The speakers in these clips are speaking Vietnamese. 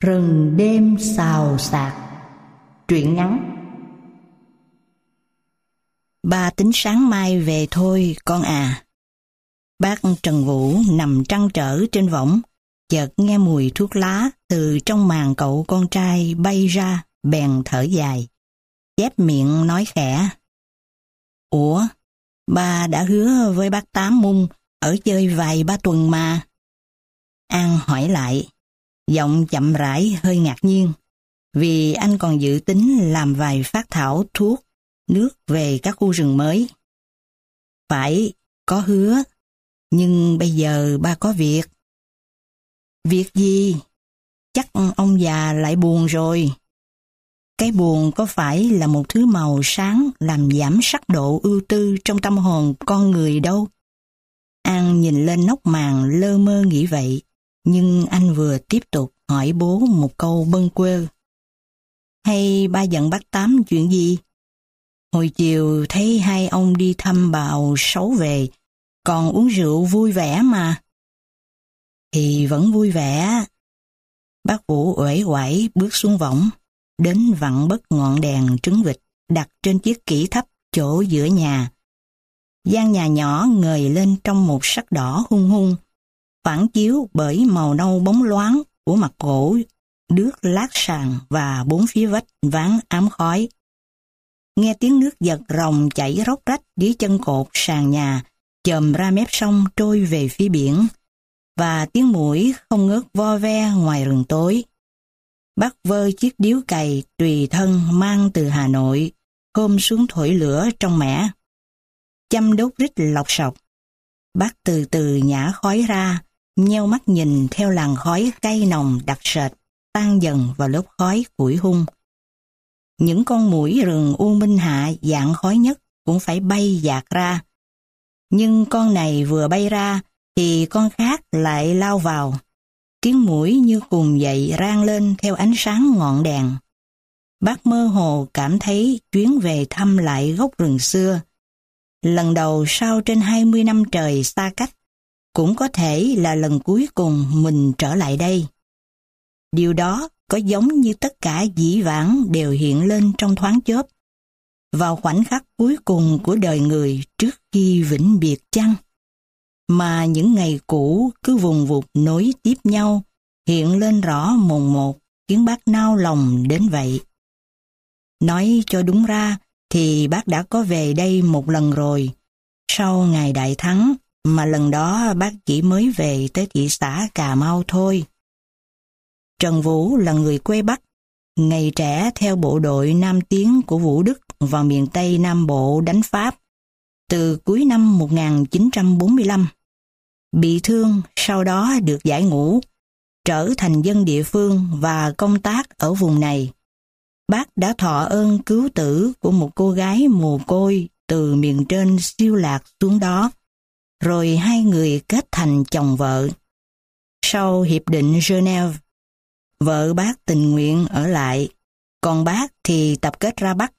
Rừng đêm xào xạc Truyện ngắn Ba tính sáng mai về thôi con à. Bác Trần Vũ nằm trăn trở trên võng, chợt nghe mùi thuốc lá từ trong màn cậu con trai bay ra, bèn thở dài. Chép miệng nói khẽ. Ủa, ba đã hứa với bác Tám Mung ở chơi vài ba tuần mà. An hỏi lại, giọng chậm rãi hơi ngạc nhiên, vì anh còn dự tính làm vài phát thảo thuốc, nước về các khu rừng mới. Phải, có hứa, nhưng bây giờ ba có việc. Việc gì? Chắc ông già lại buồn rồi. Cái buồn có phải là một thứ màu sáng làm giảm sắc độ ưu tư trong tâm hồn con người đâu? An nhìn lên nóc màn lơ mơ nghĩ vậy, nhưng anh vừa tiếp tục hỏi bố một câu bâng quơ. Hay ba giận bác Tám chuyện gì? Hồi chiều thấy hai ông đi thăm bào xấu về, còn uống rượu vui vẻ mà. Thì vẫn vui vẻ. Bác Vũ uể oải bước xuống võng, đến vặn bất ngọn đèn trứng vịt đặt trên chiếc kỹ thấp chỗ giữa nhà. gian nhà nhỏ ngời lên trong một sắc đỏ hung hung, phản chiếu bởi màu nâu bóng loáng của mặt gỗ, đước lát sàn và bốn phía vách ván ám khói. Nghe tiếng nước giật rồng chảy róc rách dưới chân cột sàn nhà, chồm ra mép sông trôi về phía biển, và tiếng mũi không ngớt vo ve ngoài rừng tối. Bác vơ chiếc điếu cày tùy thân mang từ Hà Nội, hôm xuống thổi lửa trong mẻ. Chăm đốt rít lọc sọc. Bác từ từ nhả khói ra, nheo mắt nhìn theo làn khói cay nồng đặc sệt, tan dần vào lớp khói củi hung. Những con mũi rừng U Minh Hạ dạng khói nhất cũng phải bay dạt ra. Nhưng con này vừa bay ra thì con khác lại lao vào. Tiếng mũi như cùng dậy rang lên theo ánh sáng ngọn đèn. Bác mơ hồ cảm thấy chuyến về thăm lại gốc rừng xưa. Lần đầu sau trên 20 năm trời xa cách, cũng có thể là lần cuối cùng mình trở lại đây. Điều đó có giống như tất cả dĩ vãng đều hiện lên trong thoáng chớp. Vào khoảnh khắc cuối cùng của đời người trước khi vĩnh biệt chăng? Mà những ngày cũ cứ vùng vụt nối tiếp nhau, hiện lên rõ mồn một, khiến bác nao lòng đến vậy. Nói cho đúng ra, thì bác đã có về đây một lần rồi, sau ngày đại thắng, mà lần đó bác chỉ mới về tới thị xã Cà Mau thôi. Trần Vũ là người quê Bắc, ngày trẻ theo bộ đội Nam Tiến của Vũ Đức vào miền Tây Nam Bộ đánh Pháp từ cuối năm 1945. Bị thương, sau đó được giải ngũ, trở thành dân địa phương và công tác ở vùng này. Bác đã thọ ơn cứu tử của một cô gái mồ côi từ miền trên siêu lạc xuống đó, rồi hai người kết thành chồng vợ. Sau Hiệp định Geneva, vợ bác tình nguyện ở lại, còn bác thì tập kết ra Bắc,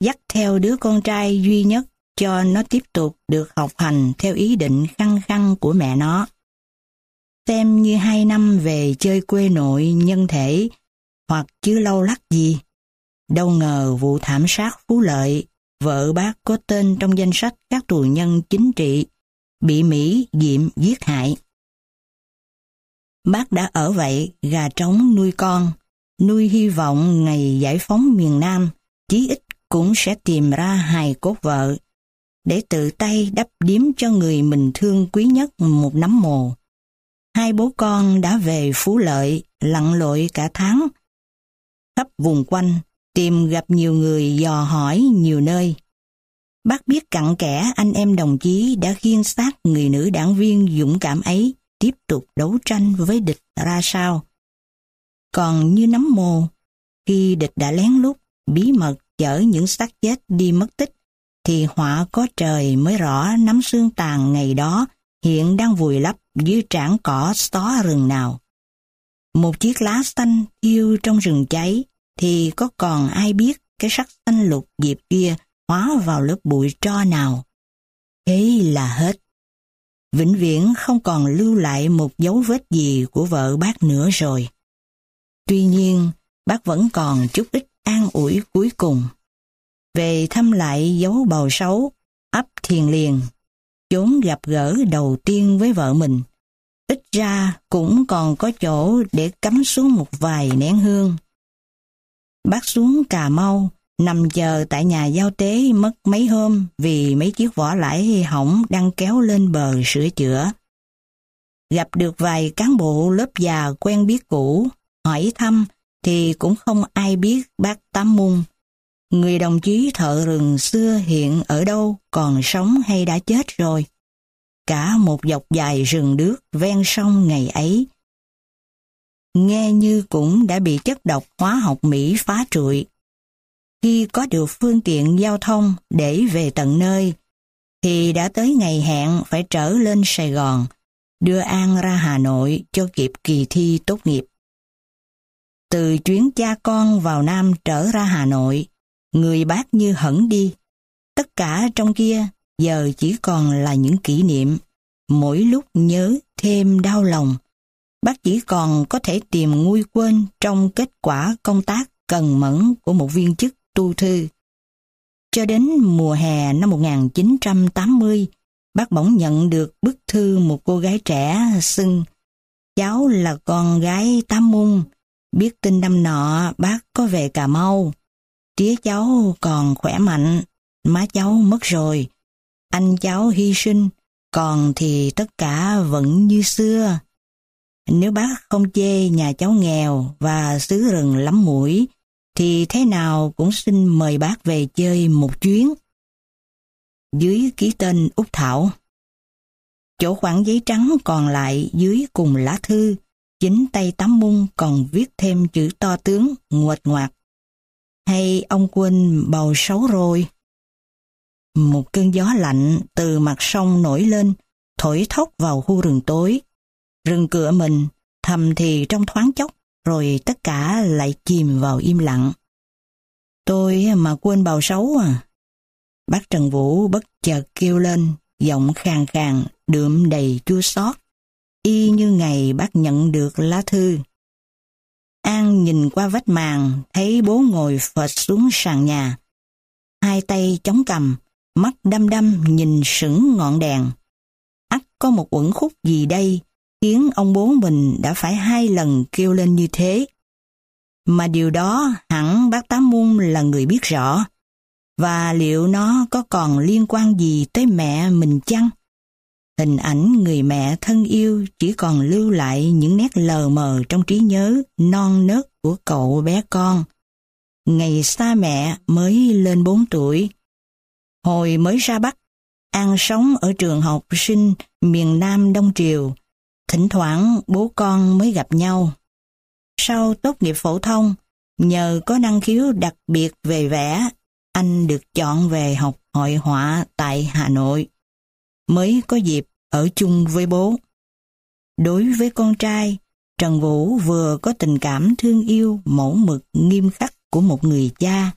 dắt theo đứa con trai duy nhất cho nó tiếp tục được học hành theo ý định khăng khăng của mẹ nó. Xem như hai năm về chơi quê nội nhân thể hoặc chứ lâu lắc gì. Đâu ngờ vụ thảm sát Phú Lợi, vợ bác có tên trong danh sách các tù nhân chính trị, bị Mỹ diệm giết hại. Bác đã ở vậy, gà trống nuôi con, nuôi hy vọng ngày giải phóng miền Nam, chí ít cũng sẽ tìm ra hài cốt vợ, để tự tay đắp điếm cho người mình thương quý nhất một nắm mồ. Hai bố con đã về Phú Lợi, lặn lội cả tháng. Khắp vùng quanh, tìm gặp nhiều người dò hỏi nhiều nơi. Bác biết cặn kẽ anh em đồng chí đã khiên xác người nữ đảng viên dũng cảm ấy tiếp tục đấu tranh với địch ra sao. Còn như nắm mồ, khi địch đã lén lút, bí mật chở những xác chết đi mất tích, thì họa có trời mới rõ nắm xương tàn ngày đó hiện đang vùi lấp dưới trảng cỏ xó rừng nào. Một chiếc lá xanh thiêu trong rừng cháy thì có còn ai biết cái sắc xanh lục dịp kia hóa vào lớp bụi tro nào. Thế là hết. Vĩnh viễn không còn lưu lại một dấu vết gì của vợ bác nữa rồi. Tuy nhiên, bác vẫn còn chút ít an ủi cuối cùng. Về thăm lại dấu bầu xấu, ấp thiền liền, chốn gặp gỡ đầu tiên với vợ mình. Ít ra cũng còn có chỗ để cắm xuống một vài nén hương. Bác xuống Cà Mau, nằm chờ tại nhà giao tế mất mấy hôm vì mấy chiếc vỏ lãi hỏng đang kéo lên bờ sửa chữa. Gặp được vài cán bộ lớp già quen biết cũ, hỏi thăm thì cũng không ai biết bác Tám Mung. Người đồng chí thợ rừng xưa hiện ở đâu, còn sống hay đã chết rồi. Cả một dọc dài rừng đước ven sông ngày ấy. Nghe như cũng đã bị chất độc hóa học Mỹ phá trụi. Khi có được phương tiện giao thông để về tận nơi, thì đã tới ngày hẹn phải trở lên Sài Gòn, đưa An ra Hà Nội cho kịp kỳ thi tốt nghiệp. Từ chuyến cha con vào Nam trở ra Hà Nội, người bác như hẳn đi. Tất cả trong kia giờ chỉ còn là những kỷ niệm. Mỗi lúc nhớ thêm đau lòng. Bác chỉ còn có thể tìm nguôi quên trong kết quả công tác cần mẫn của một viên chức tu thư. Cho đến mùa hè năm 1980, bác bỗng nhận được bức thư một cô gái trẻ xưng cháu là con gái Tám Mung, biết tin năm nọ bác có về Cà Mau. Tía cháu còn khỏe mạnh, má cháu mất rồi, anh cháu hy sinh, còn thì tất cả vẫn như xưa. Nếu bác không chê nhà cháu nghèo và xứ rừng lắm mũi, thì thế nào cũng xin mời bác về chơi một chuyến. Dưới ký tên Úc Thảo. Chỗ khoảng giấy trắng còn lại dưới cùng lá thư, chính tay tắm mung còn viết thêm chữ to tướng nguệt ngoạc. Hay ông quên bầu xấu rồi? Một cơn gió lạnh từ mặt sông nổi lên, thổi thốc vào khu rừng tối. Rừng cửa mình, thầm thì trong thoáng chốc, rồi tất cả lại chìm vào im lặng. Tôi mà quên bào xấu à? Bác Trần Vũ bất chợt kêu lên, giọng khàn khàn, đượm đầy chua xót y như ngày bác nhận được lá thư. An nhìn qua vách màn, thấy bố ngồi phệt xuống sàn nhà. Hai tay chống cầm, mắt đăm đăm nhìn sững ngọn đèn. ắt có một uẩn khúc gì đây, khiến ông bố mình đã phải hai lần kêu lên như thế. Mà điều đó hẳn bác Tám Mung là người biết rõ. Và liệu nó có còn liên quan gì tới mẹ mình chăng? Hình ảnh người mẹ thân yêu chỉ còn lưu lại những nét lờ mờ trong trí nhớ non nớt của cậu bé con. Ngày xa mẹ mới lên 4 tuổi. Hồi mới ra Bắc, An sống ở trường học sinh miền Nam Đông Triều. Thỉnh thoảng bố con mới gặp nhau. Sau tốt nghiệp phổ thông, nhờ có năng khiếu đặc biệt về vẽ, anh được chọn về học hội họa tại Hà Nội. Mới có dịp ở chung với bố. Đối với con trai, Trần Vũ vừa có tình cảm thương yêu mẫu mực nghiêm khắc của một người cha,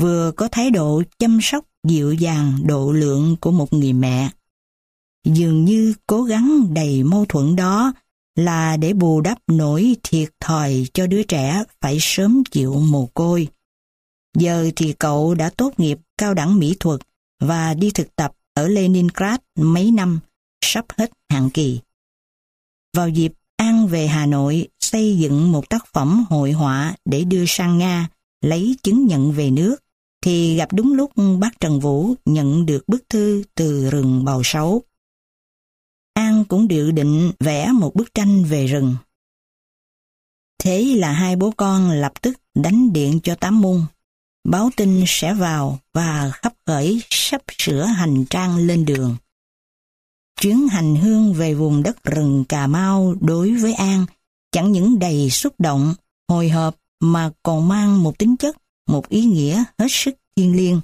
vừa có thái độ chăm sóc dịu dàng độ lượng của một người mẹ. Dường như cố gắng đầy mâu thuẫn đó là để bù đắp nỗi thiệt thòi cho đứa trẻ phải sớm chịu mồ côi. Giờ thì cậu đã tốt nghiệp cao đẳng mỹ thuật và đi thực tập ở Leningrad mấy năm, sắp hết hạn kỳ. Vào dịp An về Hà Nội xây dựng một tác phẩm hội họa để đưa sang Nga lấy chứng nhận về nước thì gặp đúng lúc bác Trần Vũ nhận được bức thư từ rừng bào sấu. An cũng dự định vẽ một bức tranh về rừng. Thế là hai bố con lập tức đánh điện cho Tám Mung, báo tin sẽ vào và khắp khởi sắp sửa hành trang lên đường. Chuyến hành hương về vùng đất rừng Cà Mau đối với An chẳng những đầy xúc động, hồi hộp mà còn mang một tính chất, một ý nghĩa hết sức thiêng liêng.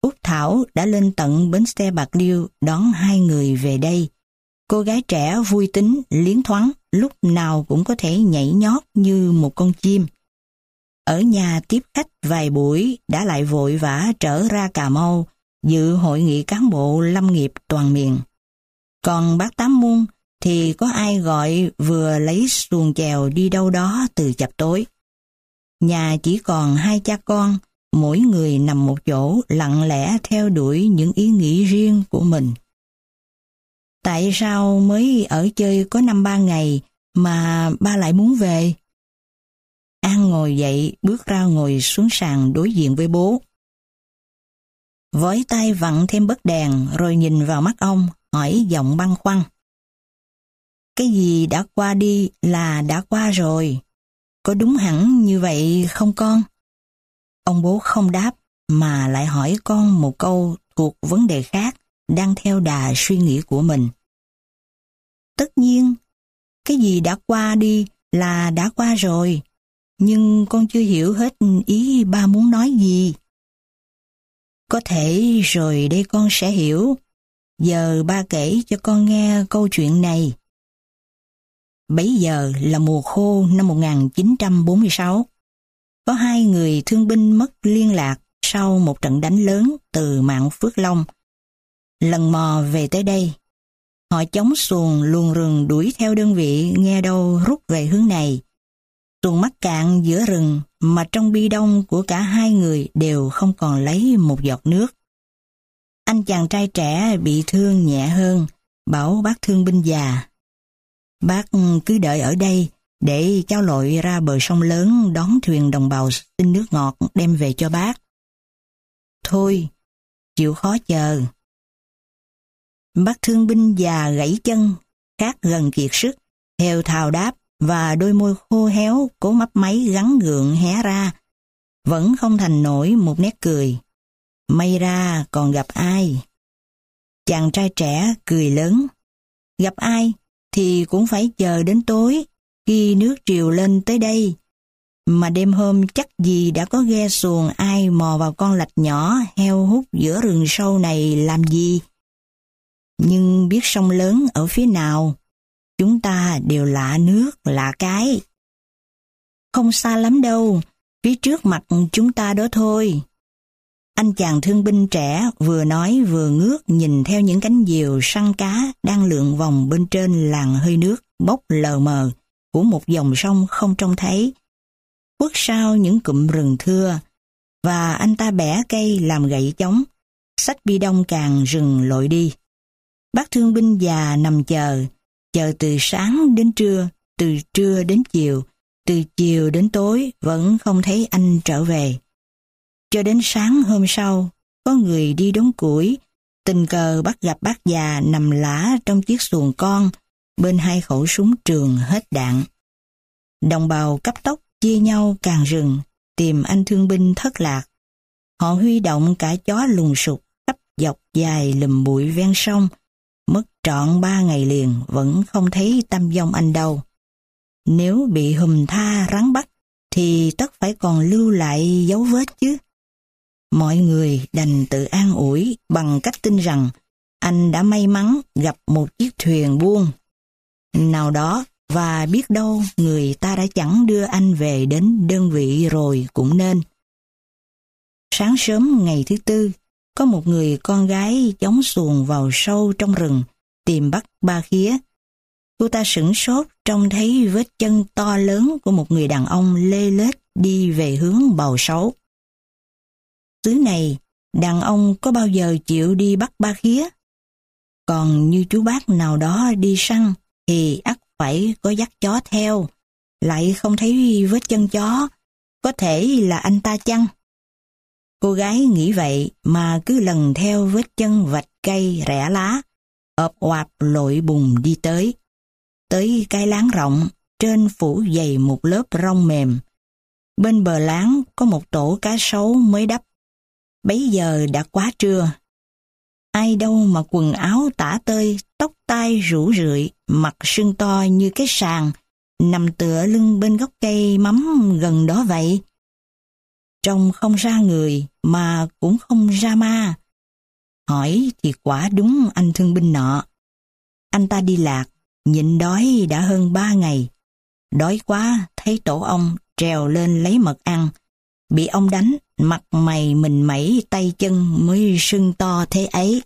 Úc Thảo đã lên tận bến xe Bạc Liêu đón hai người về đây. Cô gái trẻ vui tính, liến thoáng, lúc nào cũng có thể nhảy nhót như một con chim. Ở nhà tiếp khách vài buổi đã lại vội vã trở ra Cà Mau dự hội nghị cán bộ lâm nghiệp toàn miền. Còn bác Tám Muôn thì có ai gọi vừa lấy xuồng chèo đi đâu đó từ chập tối. Nhà chỉ còn hai cha con, mỗi người nằm một chỗ lặng lẽ theo đuổi những ý nghĩ riêng của mình. Tại sao mới ở chơi có năm ba ngày mà ba lại muốn về? An ngồi dậy, bước ra ngồi xuống sàn đối diện với bố. Vói tay vặn thêm bất đèn rồi nhìn vào mắt ông, hỏi giọng băng khoăn. Cái gì đã qua đi là đã qua rồi. Có đúng hẳn như vậy không con? Ông bố không đáp mà lại hỏi con một câu thuộc vấn đề khác đang theo đà suy nghĩ của mình. Tất nhiên, cái gì đã qua đi là đã qua rồi, nhưng con chưa hiểu hết ý ba muốn nói gì. Có thể rồi đây con sẽ hiểu. Giờ ba kể cho con nghe câu chuyện này. Bấy giờ là mùa khô năm 1946. Có hai người thương binh mất liên lạc sau một trận đánh lớn từ mạng Phước Long. Lần mò về tới đây, họ chống xuồng luồn rừng đuổi theo đơn vị nghe đâu rút về hướng này. Xuồng mắc cạn giữa rừng mà trong bi đông của cả hai người đều không còn lấy một giọt nước. Anh chàng trai trẻ bị thương nhẹ hơn, bảo bác thương binh già. Bác cứ đợi ở đây để cháu lội ra bờ sông lớn đón thuyền đồng bào xin nước ngọt đem về cho bác. Thôi, chịu khó chờ. Bác thương binh già gãy chân, khác gần kiệt sức, heo thào đáp và đôi môi khô héo cố mấp máy gắn gượng hé ra, vẫn không thành nổi một nét cười. May ra còn gặp ai? Chàng trai trẻ cười lớn. Gặp ai thì cũng phải chờ đến tối khi nước triều lên tới đây. Mà đêm hôm chắc gì đã có ghe xuồng ai mò vào con lạch nhỏ heo hút giữa rừng sâu này làm gì. Nhưng biết sông lớn ở phía nào, chúng ta đều lạ nước, lạ cái. Không xa lắm đâu, phía trước mặt chúng ta đó thôi. Anh chàng thương binh trẻ vừa nói vừa ngước nhìn theo những cánh diều săn cá đang lượn vòng bên trên làng hơi nước bốc lờ mờ của một dòng sông không trông thấy. Khuất sau những cụm rừng thưa và anh ta bẻ cây làm gậy chống, sách bi đông càng rừng lội đi. Bác thương binh già nằm chờ, chờ từ sáng đến trưa, từ trưa đến chiều, từ chiều đến tối vẫn không thấy anh trở về. Cho đến sáng hôm sau, có người đi đốn củi, tình cờ bắt gặp bác già nằm lã trong chiếc xuồng con, bên hai khẩu súng trường hết đạn. Đồng bào cấp tốc chia nhau càng rừng, tìm anh thương binh thất lạc. Họ huy động cả chó lùng sục khắp dọc dài lùm bụi ven sông, trọn ba ngày liền vẫn không thấy tâm dông anh đâu. Nếu bị hùm tha rắn bắt, thì tất phải còn lưu lại dấu vết chứ. Mọi người đành tự an ủi bằng cách tin rằng anh đã may mắn gặp một chiếc thuyền buông. Nào đó và biết đâu người ta đã chẳng đưa anh về đến đơn vị rồi cũng nên. Sáng sớm ngày thứ tư, có một người con gái chống xuồng vào sâu trong rừng tìm bắt ba khía. Cô ta sửng sốt trông thấy vết chân to lớn của một người đàn ông lê lết đi về hướng bầu sấu xứ này, đàn ông có bao giờ chịu đi bắt ba khía? Còn như chú bác nào đó đi săn thì ắt phải có dắt chó theo, lại không thấy vết chân chó, có thể là anh ta chăng? Cô gái nghĩ vậy mà cứ lần theo vết chân vạch cây rẽ lá, ợp oạp lội bùng đi tới. Tới cái láng rộng, trên phủ dày một lớp rong mềm. Bên bờ láng có một tổ cá sấu mới đắp Bấy giờ đã quá trưa. Ai đâu mà quần áo tả tơi, tóc tai rủ rượi, mặt sưng to như cái sàn, nằm tựa lưng bên gốc cây mắm gần đó vậy. Trông không ra người mà cũng không ra ma. Hỏi thì quả đúng anh thương binh nọ. Anh ta đi lạc, nhịn đói đã hơn ba ngày. Đói quá, thấy tổ ông trèo lên lấy mật ăn. Bị ông đánh, mặt mày mình mẩy tay chân mới sưng to thế ấy.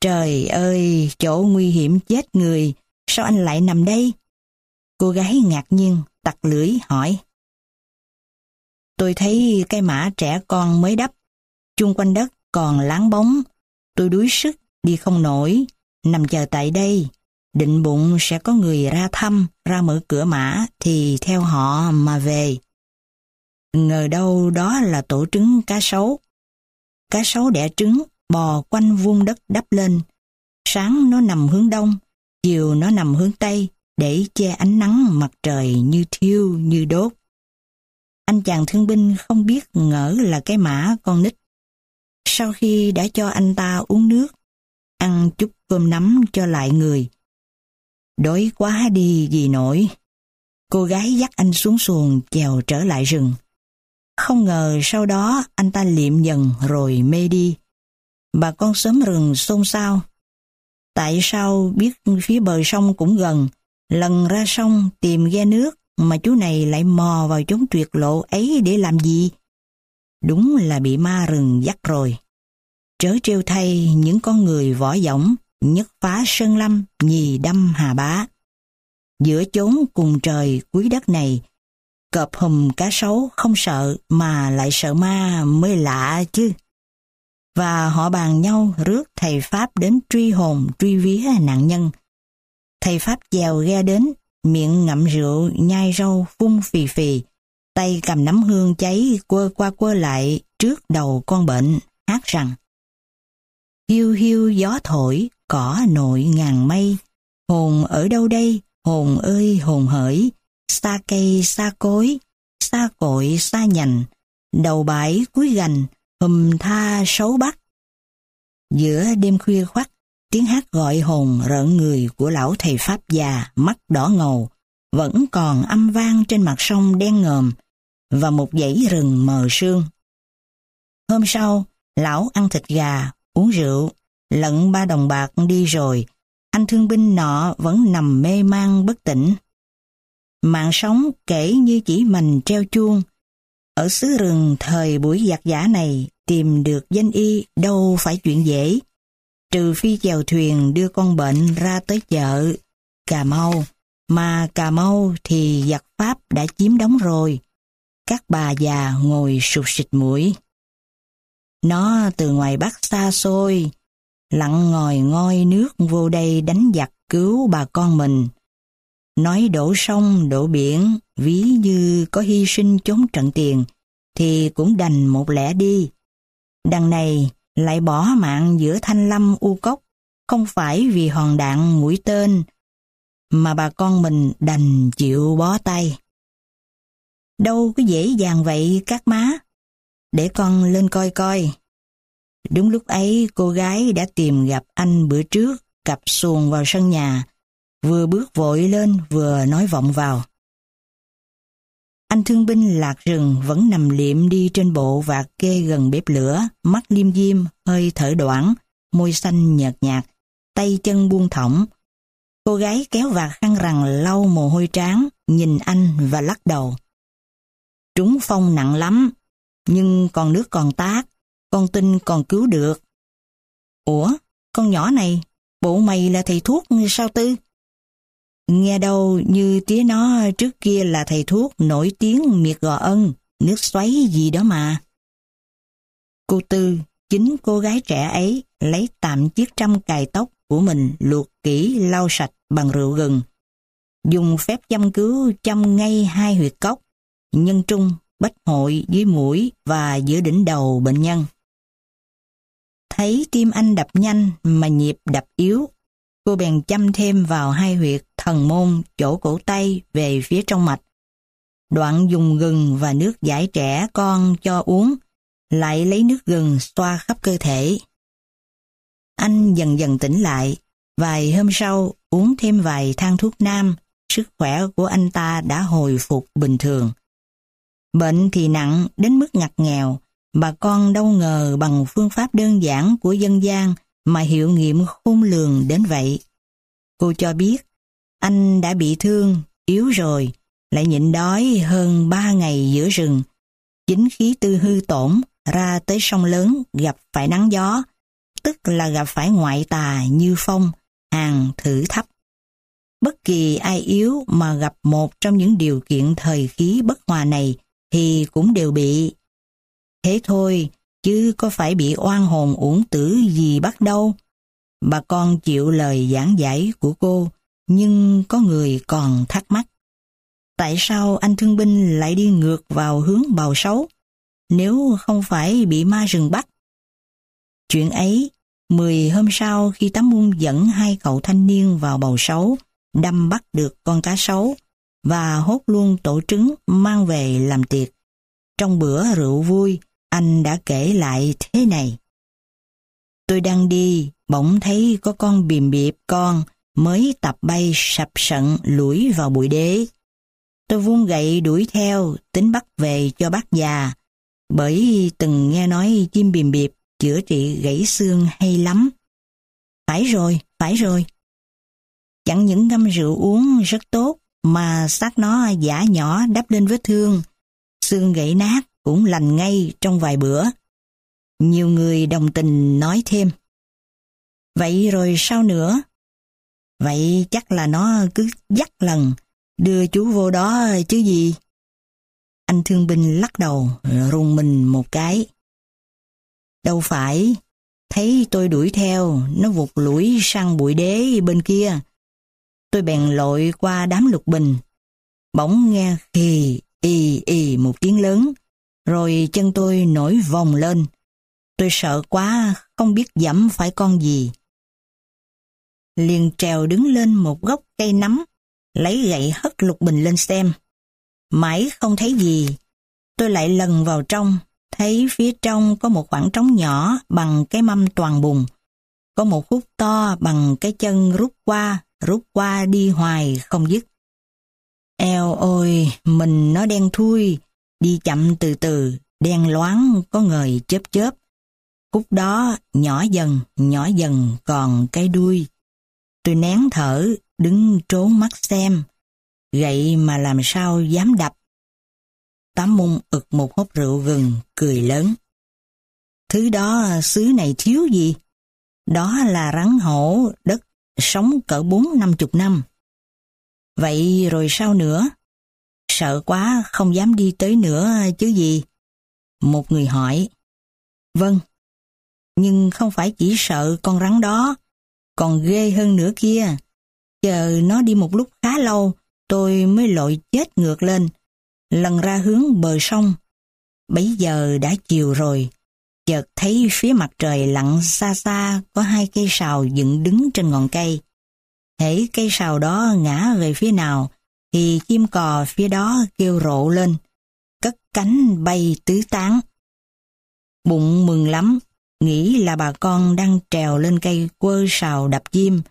Trời ơi, chỗ nguy hiểm chết người, sao anh lại nằm đây? Cô gái ngạc nhiên, tặc lưỡi hỏi. Tôi thấy cây mã trẻ con mới đắp, chung quanh đất còn láng bóng. Tôi đuối sức, đi không nổi, nằm chờ tại đây. Định bụng sẽ có người ra thăm, ra mở cửa mã thì theo họ mà về. Ngờ đâu đó là tổ trứng cá sấu. Cá sấu đẻ trứng, bò quanh vuông đất đắp lên. Sáng nó nằm hướng đông, chiều nó nằm hướng tây để che ánh nắng mặt trời như thiêu như đốt. Anh chàng thương binh không biết ngỡ là cái mã con nít. Sau khi đã cho anh ta uống nước, ăn chút cơm nắm cho lại người. Đói quá đi gì nổi. Cô gái dắt anh xuống xuồng chèo trở lại rừng. Không ngờ sau đó anh ta liệm dần rồi mê đi. Bà con sớm rừng xôn xao. Tại sao biết phía bờ sông cũng gần, lần ra sông tìm ghe nước mà chú này lại mò vào chốn tuyệt lộ ấy để làm gì? Đúng là bị ma rừng dắt rồi. Trớ trêu thay những con người võ dõng, nhất phá sơn lâm, nhì đâm hà bá. Giữa chốn cùng trời cuối đất này, cọp hùm cá sấu không sợ mà lại sợ ma mới lạ chứ. Và họ bàn nhau rước thầy Pháp đến truy hồn truy vía nạn nhân. Thầy Pháp dèo ghe đến, miệng ngậm rượu, nhai rau, phun phì phì, tay cầm nắm hương cháy quơ qua quơ lại trước đầu con bệnh, hát rằng Hiu hiu gió thổi, cỏ nội ngàn mây, hồn ở đâu đây, hồn ơi hồn hỡi, xa cây xa cối, xa cội xa nhành, đầu bãi cuối gành, hùm tha xấu bắc. Giữa đêm khuya khoắt, tiếng hát gọi hồn rợn người của lão thầy Pháp già mắt đỏ ngầu vẫn còn âm vang trên mặt sông đen ngòm và một dãy rừng mờ sương. Hôm sau, lão ăn thịt gà, uống rượu, lận ba đồng bạc đi rồi, anh thương binh nọ vẫn nằm mê man bất tỉnh. Mạng sống kể như chỉ mình treo chuông. Ở xứ rừng thời buổi giặc giả này tìm được danh y đâu phải chuyện dễ. Trừ phi chèo thuyền đưa con bệnh ra tới chợ, Cà Mau. Mà Cà Mau thì giặc Pháp đã chiếm đóng rồi. Các bà già ngồi sụp xịt mũi. Nó từ ngoài Bắc xa xôi, lặng ngồi ngoi nước vô đây đánh giặc cứu bà con mình. Nói đổ sông, đổ biển, ví như có hy sinh chống trận tiền, thì cũng đành một lẽ đi. Đằng này lại bỏ mạng giữa thanh lâm u cốc, không phải vì hòn đạn mũi tên, mà bà con mình đành chịu bó tay. Đâu có dễ dàng vậy các má, để con lên coi coi. Đúng lúc ấy cô gái đã tìm gặp anh bữa trước, cặp xuồng vào sân nhà, vừa bước vội lên vừa nói vọng vào. Anh thương binh lạc rừng vẫn nằm liệm đi trên bộ và kê gần bếp lửa, mắt liêm diêm, hơi thở đoạn, môi xanh nhợt nhạt, tay chân buông thõng. Cô gái kéo vạt khăn rằng lau mồ hôi trán, nhìn anh và lắc đầu. Trúng phong nặng lắm, nhưng còn nước còn tác, con tin còn cứu được. Ủa, con nhỏ này, bộ mày là thầy thuốc sao tư? Nghe đâu như tía nó trước kia là thầy thuốc nổi tiếng miệt gò ân, nước xoáy gì đó mà. Cô Tư, chính cô gái trẻ ấy lấy tạm chiếc trăm cài tóc của mình luộc kỹ lau sạch bằng rượu gừng. Dùng phép chăm cứu chăm ngay hai huyệt cốc, nhân trung, bách hội dưới mũi và giữa đỉnh đầu bệnh nhân. Thấy tim anh đập nhanh mà nhịp đập yếu, cô bèn chăm thêm vào hai huyệt thần môn chỗ cổ tay về phía trong mạch. Đoạn dùng gừng và nước giải trẻ con cho uống, lại lấy nước gừng xoa khắp cơ thể. Anh dần dần tỉnh lại, vài hôm sau uống thêm vài thang thuốc nam, sức khỏe của anh ta đã hồi phục bình thường. Bệnh thì nặng đến mức ngặt nghèo, bà con đâu ngờ bằng phương pháp đơn giản của dân gian mà hiệu nghiệm khôn lường đến vậy. Cô cho biết anh đã bị thương, yếu rồi, lại nhịn đói hơn ba ngày giữa rừng. Chính khí tư hư tổn ra tới sông lớn gặp phải nắng gió, tức là gặp phải ngoại tà như phong, hàng thử thấp. Bất kỳ ai yếu mà gặp một trong những điều kiện thời khí bất hòa này thì cũng đều bị. Thế thôi, chứ có phải bị oan hồn uổng tử gì bắt đâu. Bà con chịu lời giảng giải của cô, nhưng có người còn thắc mắc. Tại sao anh thương binh lại đi ngược vào hướng bào xấu, nếu không phải bị ma rừng bắt? Chuyện ấy, mười hôm sau khi Tám Mung dẫn hai cậu thanh niên vào bầu sấu, đâm bắt được con cá sấu và hốt luôn tổ trứng mang về làm tiệc. Trong bữa rượu vui, anh đã kể lại thế này. Tôi đang đi, bỗng thấy có con bìm biệp con mới tập bay sập sận lủi vào bụi đế. Tôi vung gậy đuổi theo, tính bắt về cho bác già, bởi từng nghe nói chim bìm biệp chữa trị gãy xương hay lắm. Phải rồi, phải rồi. Chẳng những ngâm rượu uống rất tốt, mà xác nó giả nhỏ đắp lên vết thương, xương gãy nát cũng lành ngay trong vài bữa. Nhiều người đồng tình nói thêm. Vậy rồi sao nữa? Vậy chắc là nó cứ dắt lần, đưa chú vô đó chứ gì? Anh thương binh lắc đầu, rùng mình một cái. Đâu phải, thấy tôi đuổi theo, nó vụt lũi sang bụi đế bên kia. Tôi bèn lội qua đám lục bình. Bỗng nghe khì, y y một tiếng lớn, rồi chân tôi nổi vòng lên. Tôi sợ quá, không biết dẫm phải con gì. Liền trèo đứng lên một gốc cây nắm, lấy gậy hất lục bình lên xem. Mãi không thấy gì, tôi lại lần vào trong, thấy phía trong có một khoảng trống nhỏ bằng cái mâm toàn bùn. Có một khúc to bằng cái chân rút qua, rút qua đi hoài không dứt. Eo ôi, mình nó đen thui, đi chậm từ từ, đen loáng, có ngời chớp chớp. Khúc đó nhỏ dần, nhỏ dần còn cái đuôi. Tôi nén thở, đứng trốn mắt xem. Gậy mà làm sao dám đập. Tám mung ực một hốc rượu gừng, cười lớn. Thứ đó xứ này thiếu gì? Đó là rắn hổ đất sống cỡ bốn năm chục năm. Vậy rồi sao nữa? Sợ quá không dám đi tới nữa chứ gì? Một người hỏi. Vâng, nhưng không phải chỉ sợ con rắn đó, còn ghê hơn nữa kia. Chờ nó đi một lúc khá lâu, tôi mới lội chết ngược lên, lần ra hướng bờ sông. Bấy giờ đã chiều rồi, chợt thấy phía mặt trời lặn xa xa có hai cây sào dựng đứng trên ngọn cây. Hễ cây sào đó ngã về phía nào, thì chim cò phía đó kêu rộ lên, cất cánh bay tứ tán. Bụng mừng lắm, nghĩ là bà con đang trèo lên cây quơ sào đập chim.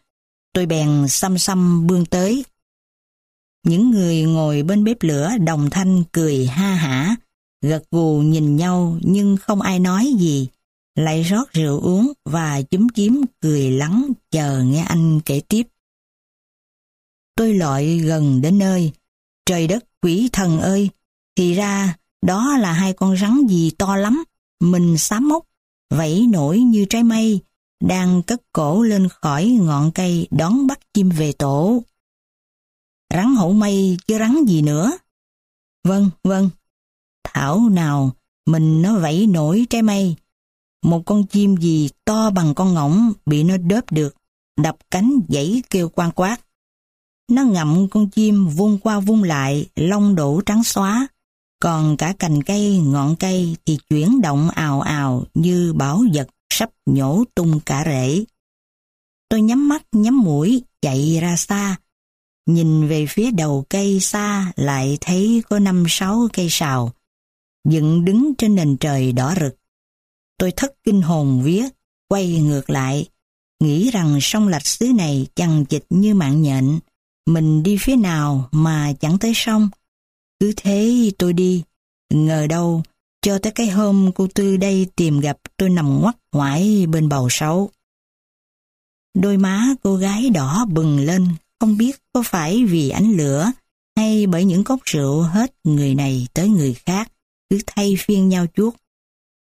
Tôi bèn xăm xăm bươn tới. Những người ngồi bên bếp lửa đồng thanh cười ha hả, gật gù nhìn nhau nhưng không ai nói gì, lại rót rượu uống và chúm chím cười lắng chờ nghe anh kể tiếp. Tôi lội gần đến nơi, trời đất quỷ thần ơi, thì ra đó là hai con rắn gì to lắm, mình xám mốc, vẫy nổi như trái mây, đang cất cổ lên khỏi ngọn cây đón bắt chim về tổ. Rắn hổ mây chứ rắn gì nữa? Vâng, vâng. Thảo nào, mình nó vẫy nổi trái mây. Một con chim gì to bằng con ngỗng bị nó đớp được, đập cánh dãy kêu quan quát. Nó ngậm con chim vung qua vung lại, lông đổ trắng xóa. Còn cả cành cây, ngọn cây thì chuyển động ào ào như bảo vật sắp nhổ tung cả rễ. Tôi nhắm mắt nhắm mũi chạy ra xa. Nhìn về phía đầu cây xa lại thấy có năm sáu cây sào, dựng đứng trên nền trời đỏ rực. Tôi thất kinh hồn vía, quay ngược lại, nghĩ rằng sông lạch xứ này chằng chịch như mạng nhện, mình đi phía nào mà chẳng tới sông. Cứ thế tôi đi, ngờ đâu cho tới cái hôm cô Tư đây tìm gặp tôi nằm ngoắt ngoải bên bầu sấu. Đôi má cô gái đỏ bừng lên, không biết có phải vì ánh lửa hay bởi những cốc rượu hết người này tới người khác, cứ thay phiên nhau chuốt.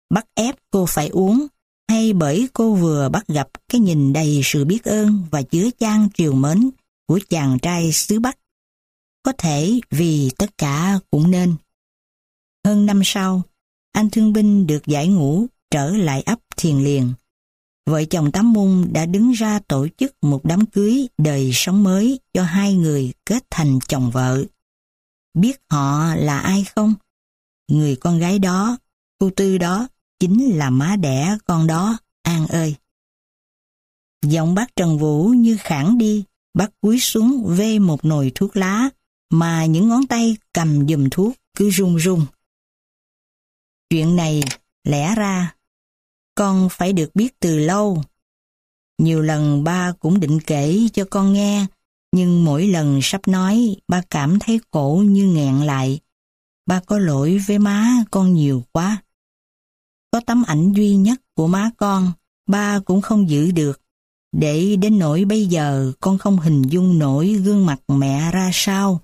Bắt ép cô phải uống, hay bởi cô vừa bắt gặp cái nhìn đầy sự biết ơn và chứa chan triều mến của chàng trai xứ Bắc. Có thể vì tất cả cũng nên. Hơn năm sau, anh thương binh được giải ngũ trở lại ấp thiền liền. Vợ chồng Tám Mung đã đứng ra tổ chức một đám cưới đời sống mới cho hai người kết thành chồng vợ. Biết họ là ai không? Người con gái đó, cô Tư đó, chính là má đẻ con đó, An ơi. Giọng bác Trần Vũ như khẳng đi, bác cúi xuống vê một nồi thuốc lá, mà những ngón tay cầm dùm thuốc cứ run run. Chuyện này lẽ ra con phải được biết từ lâu. Nhiều lần ba cũng định kể cho con nghe, nhưng mỗi lần sắp nói ba cảm thấy cổ như nghẹn lại. Ba có lỗi với má con nhiều quá. Có tấm ảnh duy nhất của má con, ba cũng không giữ được. Để đến nỗi bây giờ con không hình dung nổi gương mặt mẹ ra sao,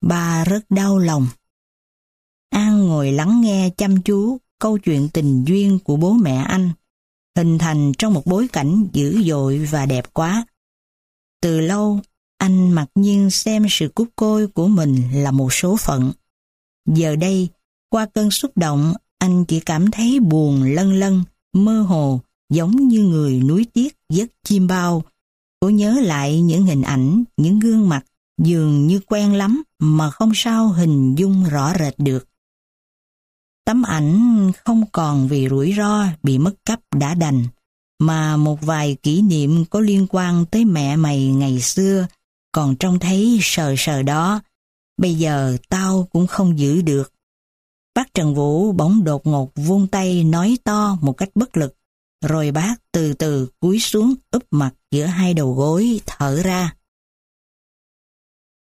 ba rất đau lòng. An ngồi lắng nghe chăm chú câu chuyện tình duyên của bố mẹ anh, hình thành trong một bối cảnh dữ dội và đẹp quá. Từ lâu, anh mặc nhiên xem sự cút côi của mình là một số phận. Giờ đây, qua cơn xúc động, anh chỉ cảm thấy buồn lân lân, mơ hồ, giống như người núi tiếc giấc chim bao. Cô nhớ lại những hình ảnh, những gương mặt dường như quen lắm mà không sao hình dung rõ rệt được. Tấm ảnh không còn vì rủi ro bị mất cắp đã đành, mà một vài kỷ niệm có liên quan tới mẹ mày ngày xưa còn trông thấy sờ sờ đó. Bây giờ tao cũng không giữ được. Bác Trần Vũ bỗng đột ngột vung tay nói to một cách bất lực, rồi bác từ từ cúi xuống úp mặt giữa hai đầu gối thở ra.